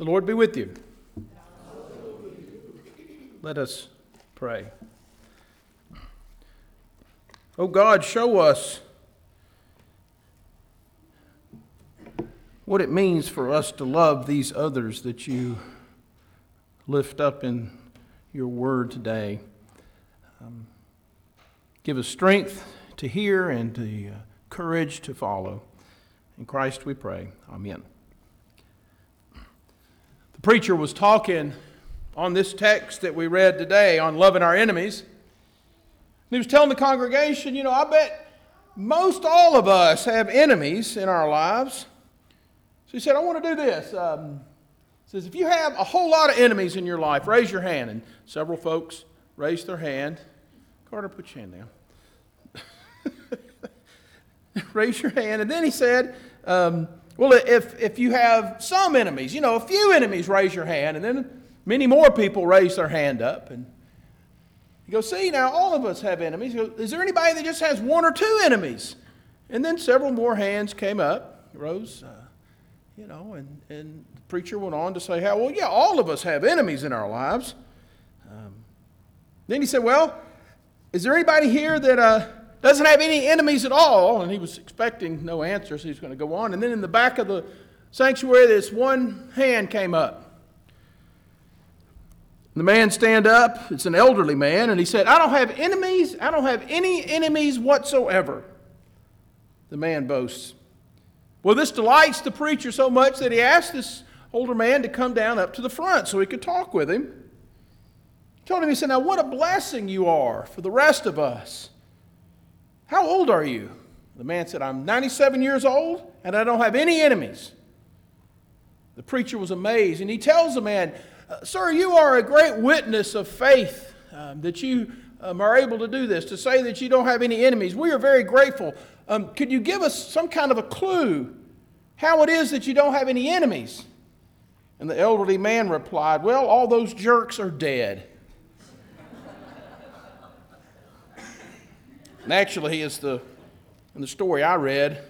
The Lord be with you. Let us pray. Oh God, show us what it means for us to love these others that you lift up in your word today. Um, give us strength to hear and the uh, courage to follow. In Christ we pray. Amen. Preacher was talking on this text that we read today on loving our enemies. He was telling the congregation, you know, I bet most all of us have enemies in our lives. So he said, I want to do this. Um, says, if you have a whole lot of enemies in your life, raise your hand. And several folks raised their hand. Carter, put your hand down. raise your hand. And then he said, um, well, if, if you have some enemies, you know, a few enemies, raise your hand. And then many more people raise their hand up. And you go, see, now all of us have enemies. Goes, Is there anybody that just has one or two enemies? And then several more hands came up, rose, uh, you know, and, and the preacher went on to say, how, well, yeah, all of us have enemies in our lives. Um, then he said, well, is there anybody here that uh, doesn't have any enemies at all. And he was expecting no answer, so he's going to go on. And then in the back of the sanctuary, this one hand came up. The man stand up, it's an elderly man, and he said, I don't have enemies, I don't have any enemies whatsoever. The man boasts. Well, this delights the preacher so much that he asked this older man to come down up to the front so he could talk with him. He told him, he said, Now, what a blessing you are for the rest of us. How old are you? The man said, I'm 97 years old and I don't have any enemies. The preacher was amazed and he tells the man, uh, Sir, you are a great witness of faith um, that you um, are able to do this, to say that you don't have any enemies. We are very grateful. Um, could you give us some kind of a clue how it is that you don't have any enemies? And the elderly man replied, Well, all those jerks are dead. And actually, as the, in the story I read,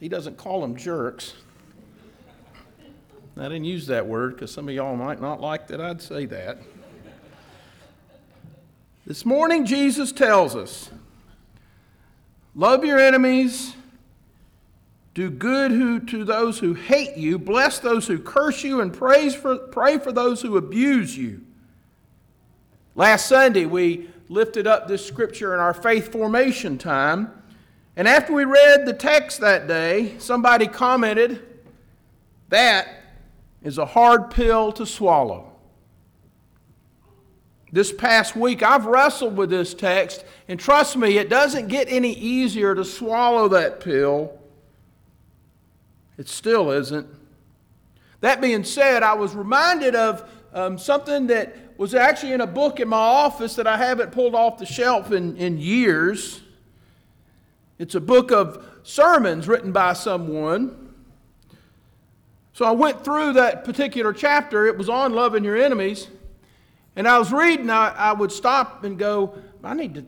he doesn't call them jerks. I didn't use that word because some of y'all might not like that I'd say that. This morning, Jesus tells us love your enemies, do good who, to those who hate you, bless those who curse you, and praise for, pray for those who abuse you. Last Sunday, we lifted up this scripture in our faith formation time. And after we read the text that day, somebody commented, That is a hard pill to swallow. This past week, I've wrestled with this text, and trust me, it doesn't get any easier to swallow that pill. It still isn't. That being said, I was reminded of um, something that was actually in a book in my office that I haven't pulled off the shelf in, in years. It's a book of sermons written by someone. So I went through that particular chapter. It was on loving your enemies. And I was reading, I, I would stop and go, I need to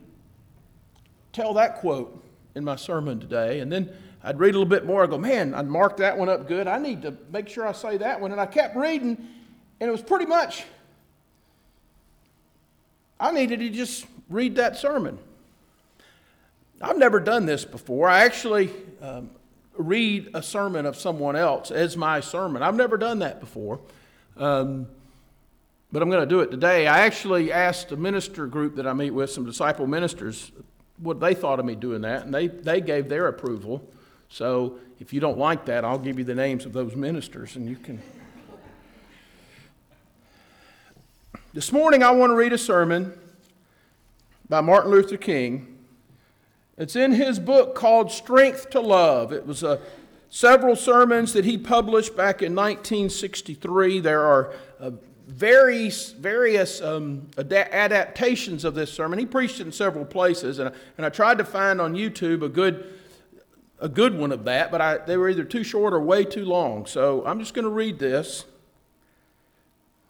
tell that quote in my sermon today. And then I'd read a little bit more. I go, man, I'd mark that one up good. I need to make sure I say that one. And I kept reading, and it was pretty much I needed to just read that sermon. I've never done this before. I actually um, read a sermon of someone else as my sermon. I've never done that before. Um, but I'm going to do it today. I actually asked a minister group that I meet with, some disciple ministers, what they thought of me doing that, and they, they gave their approval. So if you don't like that, I'll give you the names of those ministers, and you can This morning, I want to read a sermon by Martin Luther King. It's in his book called Strength to Love. It was a, uh, several sermons that he published back in 1963. There are uh, various, various um, adaptations of this sermon. He preached it in several places, and I, and I tried to find on YouTube a good, a good one of that, but I, they were either too short or way too long. So I'm just going to read this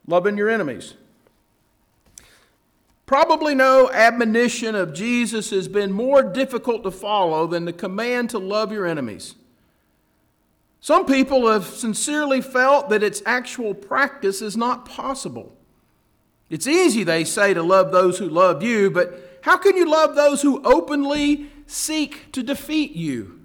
Loving Your Enemies. Probably no admonition of Jesus has been more difficult to follow than the command to love your enemies. Some people have sincerely felt that its actual practice is not possible. It's easy, they say, to love those who love you, but how can you love those who openly seek to defeat you?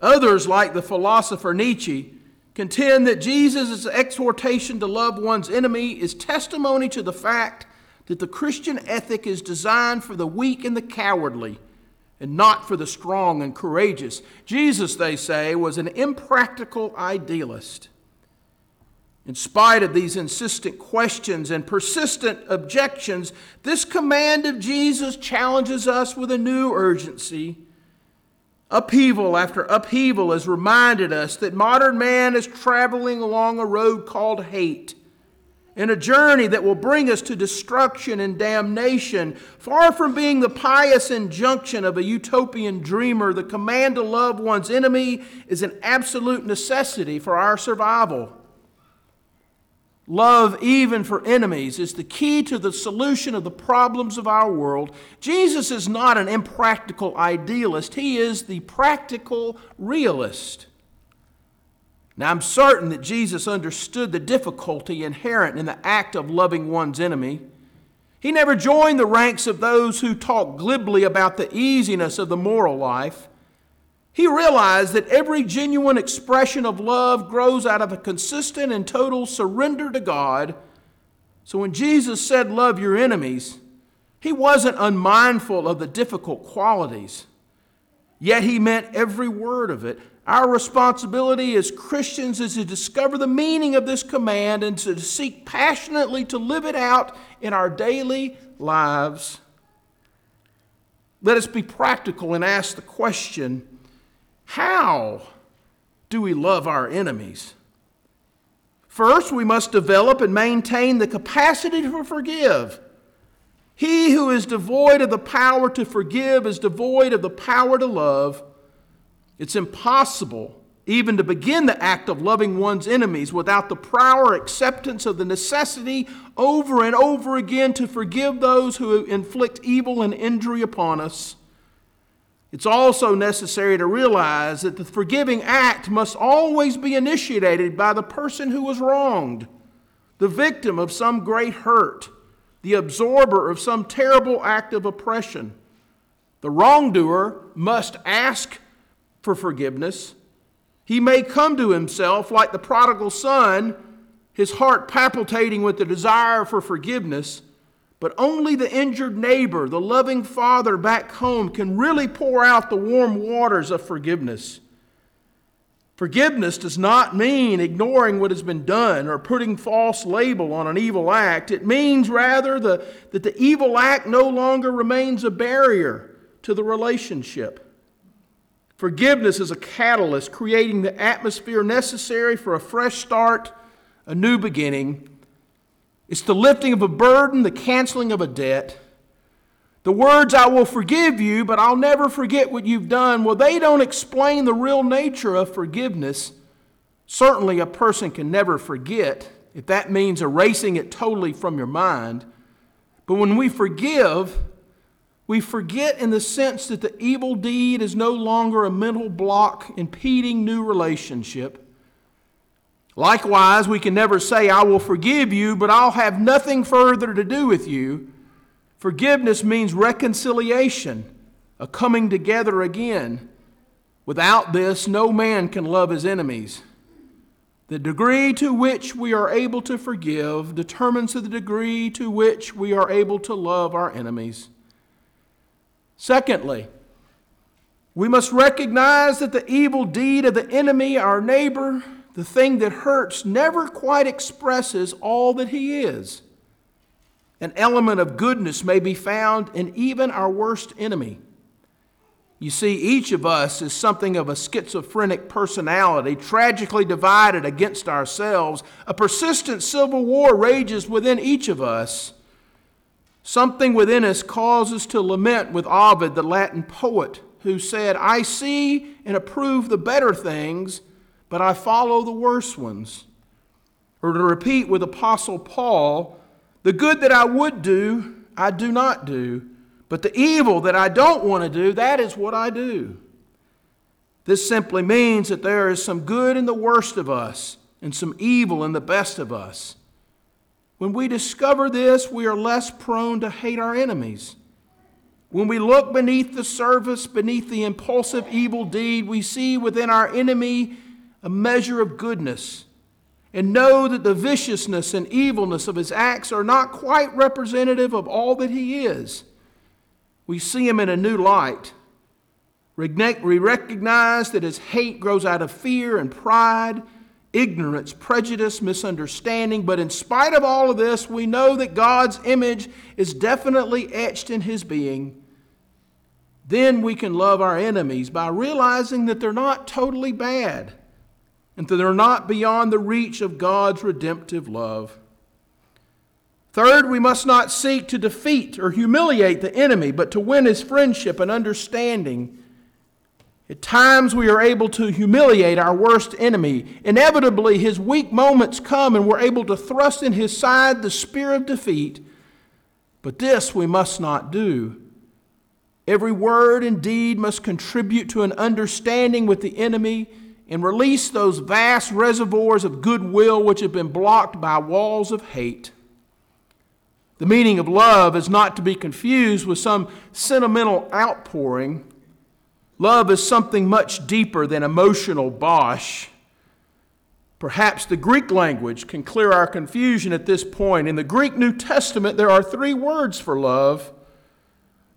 Others, like the philosopher Nietzsche, contend that Jesus' exhortation to love one's enemy is testimony to the fact that the Christian ethic is designed for the weak and the cowardly and not for the strong and courageous. Jesus, they say, was an impractical idealist. In spite of these insistent questions and persistent objections, this command of Jesus challenges us with a new urgency. Upheaval after upheaval has reminded us that modern man is traveling along a road called hate in a journey that will bring us to destruction and damnation. Far from being the pious injunction of a utopian dreamer, the command to love one's enemy is an absolute necessity for our survival. Love, even for enemies, is the key to the solution of the problems of our world. Jesus is not an impractical idealist, he is the practical realist. Now, I'm certain that Jesus understood the difficulty inherent in the act of loving one's enemy. He never joined the ranks of those who talk glibly about the easiness of the moral life. He realized that every genuine expression of love grows out of a consistent and total surrender to God. So when Jesus said, Love your enemies, he wasn't unmindful of the difficult qualities. Yet he meant every word of it. Our responsibility as Christians is to discover the meaning of this command and to seek passionately to live it out in our daily lives. Let us be practical and ask the question how do we love our enemies? First, we must develop and maintain the capacity to forgive. He who is devoid of the power to forgive is devoid of the power to love. It's impossible even to begin the act of loving one's enemies without the prior acceptance of the necessity over and over again to forgive those who inflict evil and injury upon us. It's also necessary to realize that the forgiving act must always be initiated by the person who was wronged, the victim of some great hurt, the absorber of some terrible act of oppression. The wrongdoer must ask for forgiveness. He may come to himself like the prodigal son, his heart palpitating with the desire for forgiveness, but only the injured neighbor, the loving father back home, can really pour out the warm waters of forgiveness. Forgiveness does not mean ignoring what has been done or putting false label on an evil act. It means rather the, that the evil act no longer remains a barrier to the relationship. Forgiveness is a catalyst, creating the atmosphere necessary for a fresh start, a new beginning. It's the lifting of a burden, the canceling of a debt. The words, I will forgive you, but I'll never forget what you've done, well, they don't explain the real nature of forgiveness. Certainly, a person can never forget if that means erasing it totally from your mind. But when we forgive, we forget in the sense that the evil deed is no longer a mental block impeding new relationship. Likewise, we can never say, I will forgive you, but I'll have nothing further to do with you. Forgiveness means reconciliation, a coming together again. Without this, no man can love his enemies. The degree to which we are able to forgive determines the degree to which we are able to love our enemies. Secondly, we must recognize that the evil deed of the enemy, our neighbor, the thing that hurts, never quite expresses all that he is. An element of goodness may be found in even our worst enemy. You see, each of us is something of a schizophrenic personality, tragically divided against ourselves. A persistent civil war rages within each of us. Something within us causes to lament with Ovid, the Latin poet, who said, I see and approve the better things, but I follow the worse ones. Or to repeat with Apostle Paul, the good that I would do, I do not do, but the evil that I don't want to do, that is what I do. This simply means that there is some good in the worst of us and some evil in the best of us. When we discover this, we are less prone to hate our enemies. When we look beneath the surface, beneath the impulsive evil deed, we see within our enemy a measure of goodness and know that the viciousness and evilness of his acts are not quite representative of all that he is. We see him in a new light. We recognize that his hate grows out of fear and pride, ignorance, prejudice, misunderstanding. But in spite of all of this, we know that God's image is definitely etched in his being. Then we can love our enemies by realizing that they're not totally bad and that they're not beyond the reach of God's redemptive love. Third, we must not seek to defeat or humiliate the enemy, but to win his friendship and understanding. At times, we are able to humiliate our worst enemy. Inevitably, his weak moments come and we're able to thrust in his side the spear of defeat. But this we must not do. Every word and deed must contribute to an understanding with the enemy and release those vast reservoirs of goodwill which have been blocked by walls of hate. The meaning of love is not to be confused with some sentimental outpouring. Love is something much deeper than emotional bosh. Perhaps the Greek language can clear our confusion at this point. In the Greek New Testament, there are three words for love.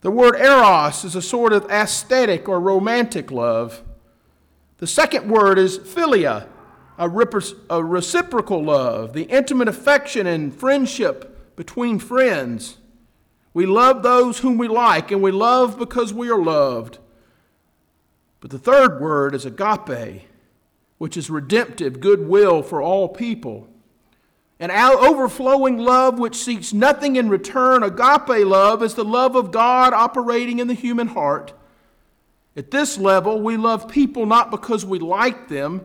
The word eros is a sort of aesthetic or romantic love. The second word is philia, a, reciprocal love, the intimate affection and friendship between friends. We love those whom we like, and we love because we are loved. But the third word is agape, which is redemptive goodwill for all people. An overflowing love which seeks nothing in return. Agape love is the love of God operating in the human heart. At this level, we love people not because we like them,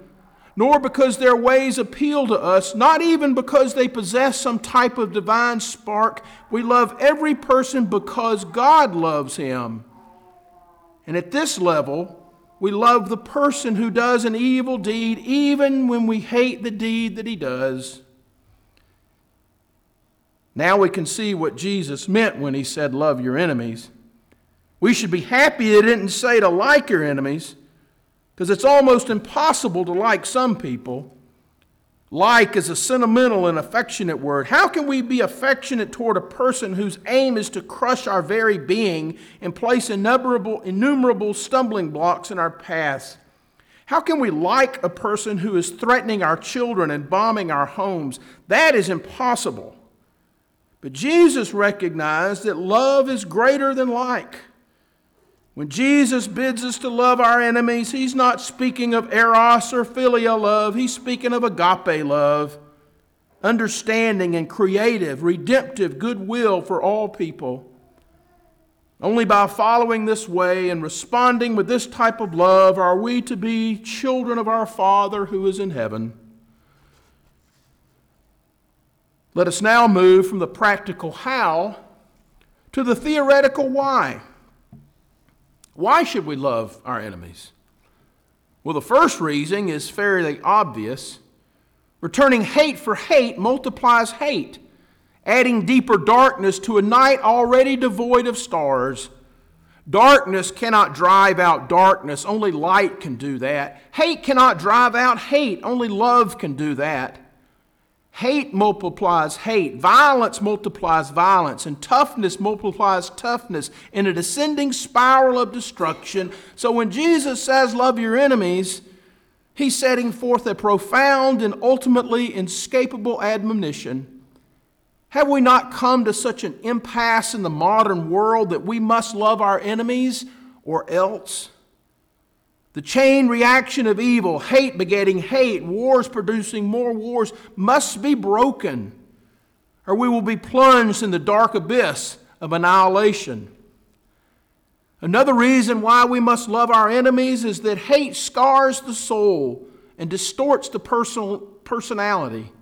nor because their ways appeal to us, not even because they possess some type of divine spark. We love every person because God loves him. And at this level, we love the person who does an evil deed, even when we hate the deed that he does. Now we can see what Jesus meant when he said, Love your enemies. We should be happy it didn't say to like your enemies, because it's almost impossible to like some people. Like is a sentimental and affectionate word. How can we be affectionate toward a person whose aim is to crush our very being and place innumerable, innumerable stumbling blocks in our paths? How can we like a person who is threatening our children and bombing our homes? That is impossible. But Jesus recognized that love is greater than like. When Jesus bids us to love our enemies, he's not speaking of eros or philia love, he's speaking of agape love, understanding and creative, redemptive goodwill for all people. Only by following this way and responding with this type of love are we to be children of our Father who is in heaven. Let us now move from the practical how to the theoretical why. Why should we love our enemies? Well, the first reason is fairly obvious. Returning hate for hate multiplies hate, adding deeper darkness to a night already devoid of stars. Darkness cannot drive out darkness, only light can do that. Hate cannot drive out hate, only love can do that. Hate multiplies hate. Violence multiplies violence. And toughness multiplies toughness in a descending spiral of destruction. So when Jesus says, Love your enemies, he's setting forth a profound and ultimately inescapable admonition. Have we not come to such an impasse in the modern world that we must love our enemies or else? The chain reaction of evil, hate begetting hate, wars producing more wars, must be broken, or we will be plunged in the dark abyss of annihilation. Another reason why we must love our enemies is that hate scars the soul and distorts the personal personality.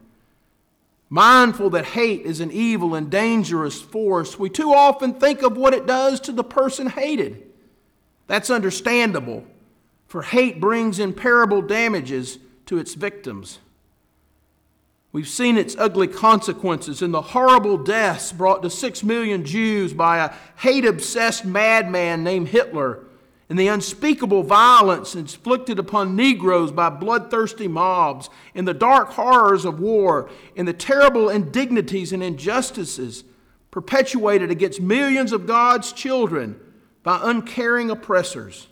Mindful that hate is an evil and dangerous force, we too often think of what it does to the person hated. That's understandable. For hate brings imperishable damages to its victims. We've seen its ugly consequences in the horrible deaths brought to six million Jews by a hate obsessed madman named Hitler, and the unspeakable violence inflicted upon Negroes by bloodthirsty mobs, in the dark horrors of war, in the terrible indignities and injustices perpetuated against millions of God's children by uncaring oppressors.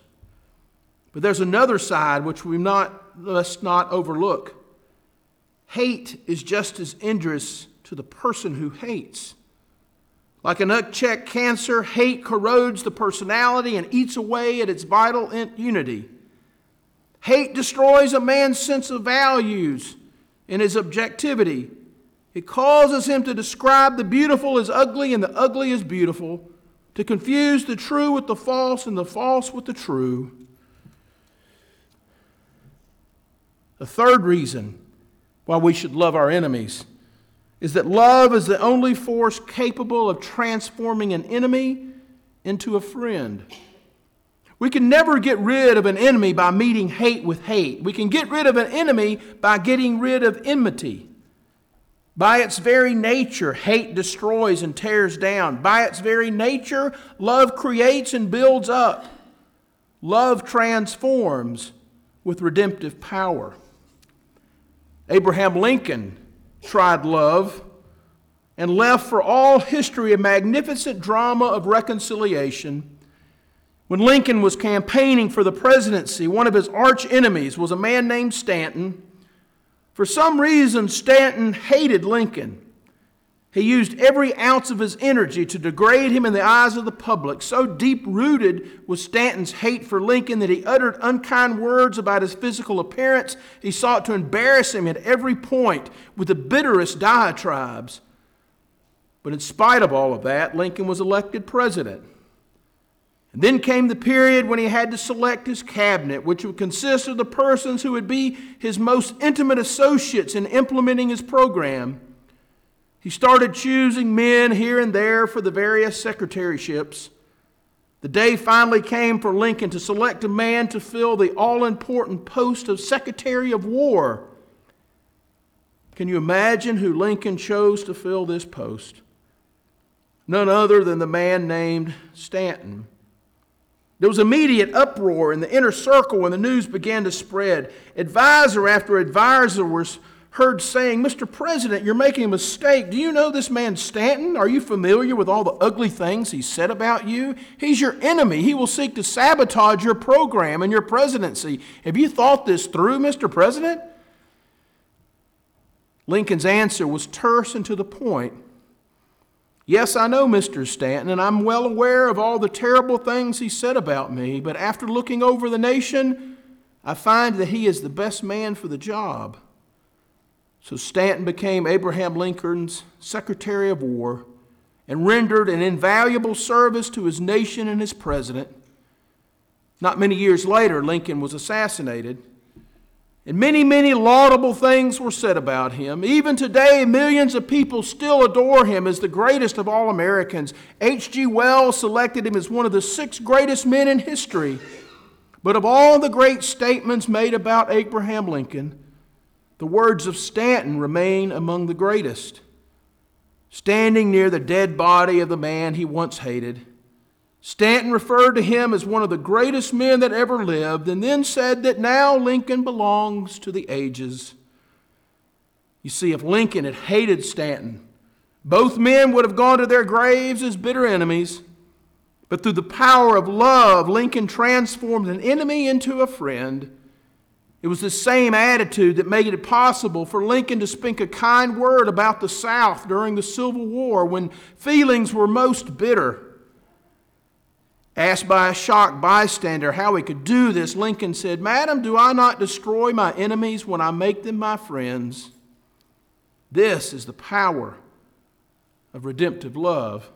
But there's another side which we not, must not overlook. Hate is just as injurious to the person who hates. Like an unchecked cancer, hate corrodes the personality and eats away at its vital unity. Hate destroys a man's sense of values and his objectivity. It causes him to describe the beautiful as ugly and the ugly as beautiful, to confuse the true with the false and the false with the true. The third reason why we should love our enemies is that love is the only force capable of transforming an enemy into a friend. We can never get rid of an enemy by meeting hate with hate. We can get rid of an enemy by getting rid of enmity. By its very nature, hate destroys and tears down. By its very nature, love creates and builds up. Love transforms with redemptive power. Abraham Lincoln tried love and left for all history a magnificent drama of reconciliation. When Lincoln was campaigning for the presidency, one of his arch enemies was a man named Stanton. For some reason, Stanton hated Lincoln. He used every ounce of his energy to degrade him in the eyes of the public. So deep rooted was Stanton's hate for Lincoln that he uttered unkind words about his physical appearance. He sought to embarrass him at every point with the bitterest diatribes. But in spite of all of that, Lincoln was elected president. And then came the period when he had to select his cabinet, which would consist of the persons who would be his most intimate associates in implementing his program. He started choosing men here and there for the various secretaryships. The day finally came for Lincoln to select a man to fill the all important post of Secretary of War. Can you imagine who Lincoln chose to fill this post? None other than the man named Stanton. There was immediate uproar in the inner circle when the news began to spread. Advisor after advisor was heard saying, Mr. President, you're making a mistake. Do you know this man Stanton? Are you familiar with all the ugly things he said about you? He's your enemy. He will seek to sabotage your program and your presidency. Have you thought this through, Mr. President? Lincoln's answer was terse and to the point. Yes, I know Mr. Stanton, and I'm well aware of all the terrible things he said about me, but after looking over the nation, I find that he is the best man for the job. So Stanton became Abraham Lincoln's Secretary of War and rendered an invaluable service to his nation and his president. Not many years later, Lincoln was assassinated. And many, many laudable things were said about him. Even today, millions of people still adore him as the greatest of all Americans. H.G. Wells selected him as one of the six greatest men in history. But of all the great statements made about Abraham Lincoln, the words of Stanton remain among the greatest. Standing near the dead body of the man he once hated, Stanton referred to him as one of the greatest men that ever lived, and then said that now Lincoln belongs to the ages. You see, if Lincoln had hated Stanton, both men would have gone to their graves as bitter enemies. But through the power of love, Lincoln transformed an enemy into a friend it was the same attitude that made it possible for Lincoln to speak a kind word about the South during the Civil War when feelings were most bitter. Asked by a shocked bystander how he could do this, Lincoln said, Madam, do I not destroy my enemies when I make them my friends? This is the power of redemptive love.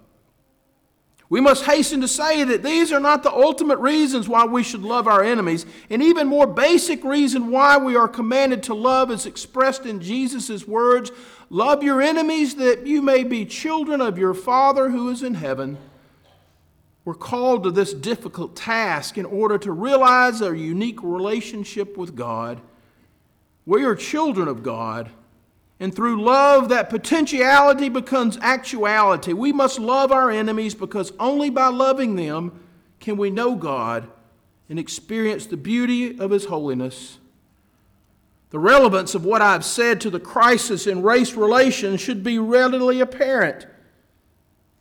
We must hasten to say that these are not the ultimate reasons why we should love our enemies. An even more basic reason why we are commanded to love is expressed in Jesus' words Love your enemies that you may be children of your Father who is in heaven. We're called to this difficult task in order to realize our unique relationship with God. We are children of God, and through love, that potentiality becomes actuality. We must love our enemies because only by loving them can we know God and experience the beauty of His holiness. The relevance of what I've said to the crisis in race relations should be readily apparent.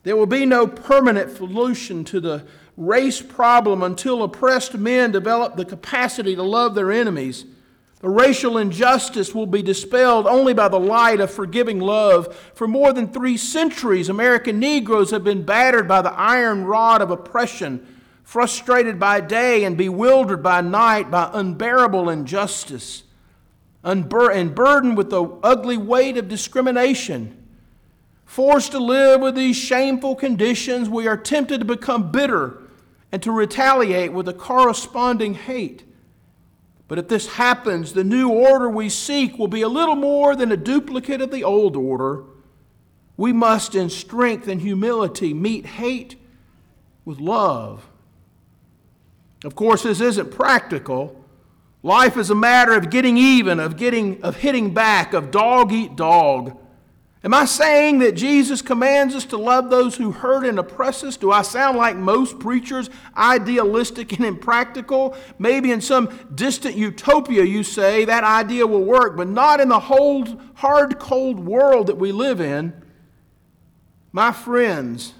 There will be no permanent solution to the race problem until oppressed men develop the capacity to love their enemies. Racial injustice will be dispelled only by the light of forgiving love. For more than three centuries, American Negroes have been battered by the iron rod of oppression, frustrated by day and bewildered by night by unbearable injustice, and burdened with the ugly weight of discrimination. Forced to live with these shameful conditions, we are tempted to become bitter and to retaliate with a corresponding hate. But if this happens, the new order we seek will be a little more than a duplicate of the old order. We must, in strength and humility, meet hate with love. Of course, this isn't practical. Life is a matter of getting even, of getting of hitting back, of dog eat dog. Am I saying that Jesus commands us to love those who hurt and oppress us? Do I sound like most preachers, idealistic and impractical? Maybe in some distant utopia you say that idea will work, but not in the whole hard, cold world that we live in. My friends,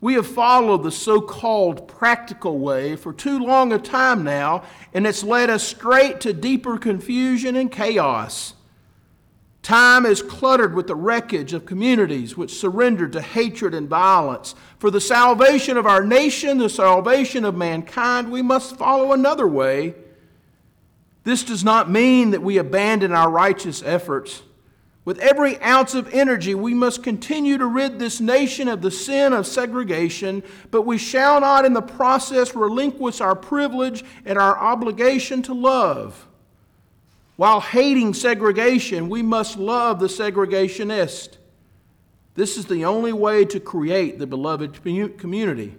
we have followed the so called practical way for too long a time now, and it's led us straight to deeper confusion and chaos. Time is cluttered with the wreckage of communities which surrendered to hatred and violence. For the salvation of our nation, the salvation of mankind, we must follow another way. This does not mean that we abandon our righteous efforts. With every ounce of energy, we must continue to rid this nation of the sin of segregation, but we shall not in the process relinquish our privilege and our obligation to love. While hating segregation, we must love the segregationist. This is the only way to create the beloved community.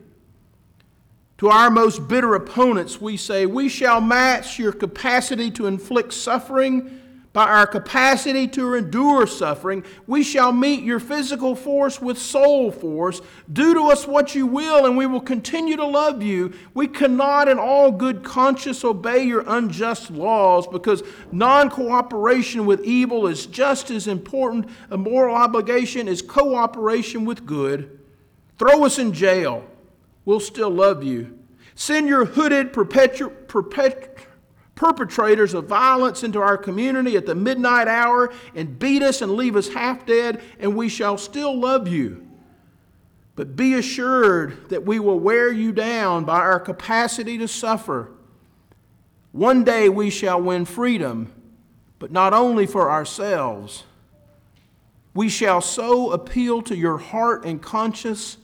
To our most bitter opponents, we say, We shall match your capacity to inflict suffering by our capacity to endure suffering, we shall meet your physical force with soul force. Do to us what you will, and we will continue to love you. We cannot, in all good conscience, obey your unjust laws because non cooperation with evil is just as important a moral obligation as cooperation with good. Throw us in jail. We'll still love you. Send your hooded, perpetual, perpetual perpetrators of violence into our community at the midnight hour and beat us and leave us half dead, and we shall still love you. But be assured that we will wear you down by our capacity to suffer. One day we shall win freedom, but not only for ourselves. We shall so appeal to your heart and conscience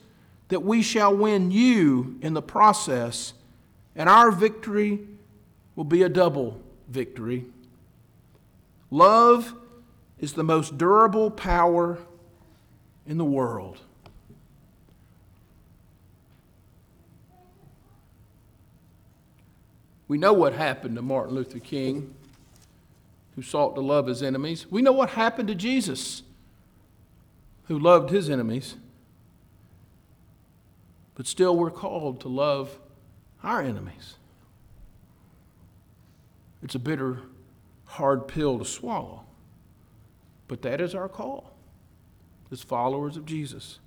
that we shall win you in the process, and our victory will be a double victory. Love is the most durable power in the world. We know what happened to Martin Luther King, who sought to love his enemies. We know what happened to Jesus, who loved his enemies. But still, we're called to love our enemies. It's a bitter, hard pill to swallow. But that is our call as followers of Jesus.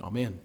Amen.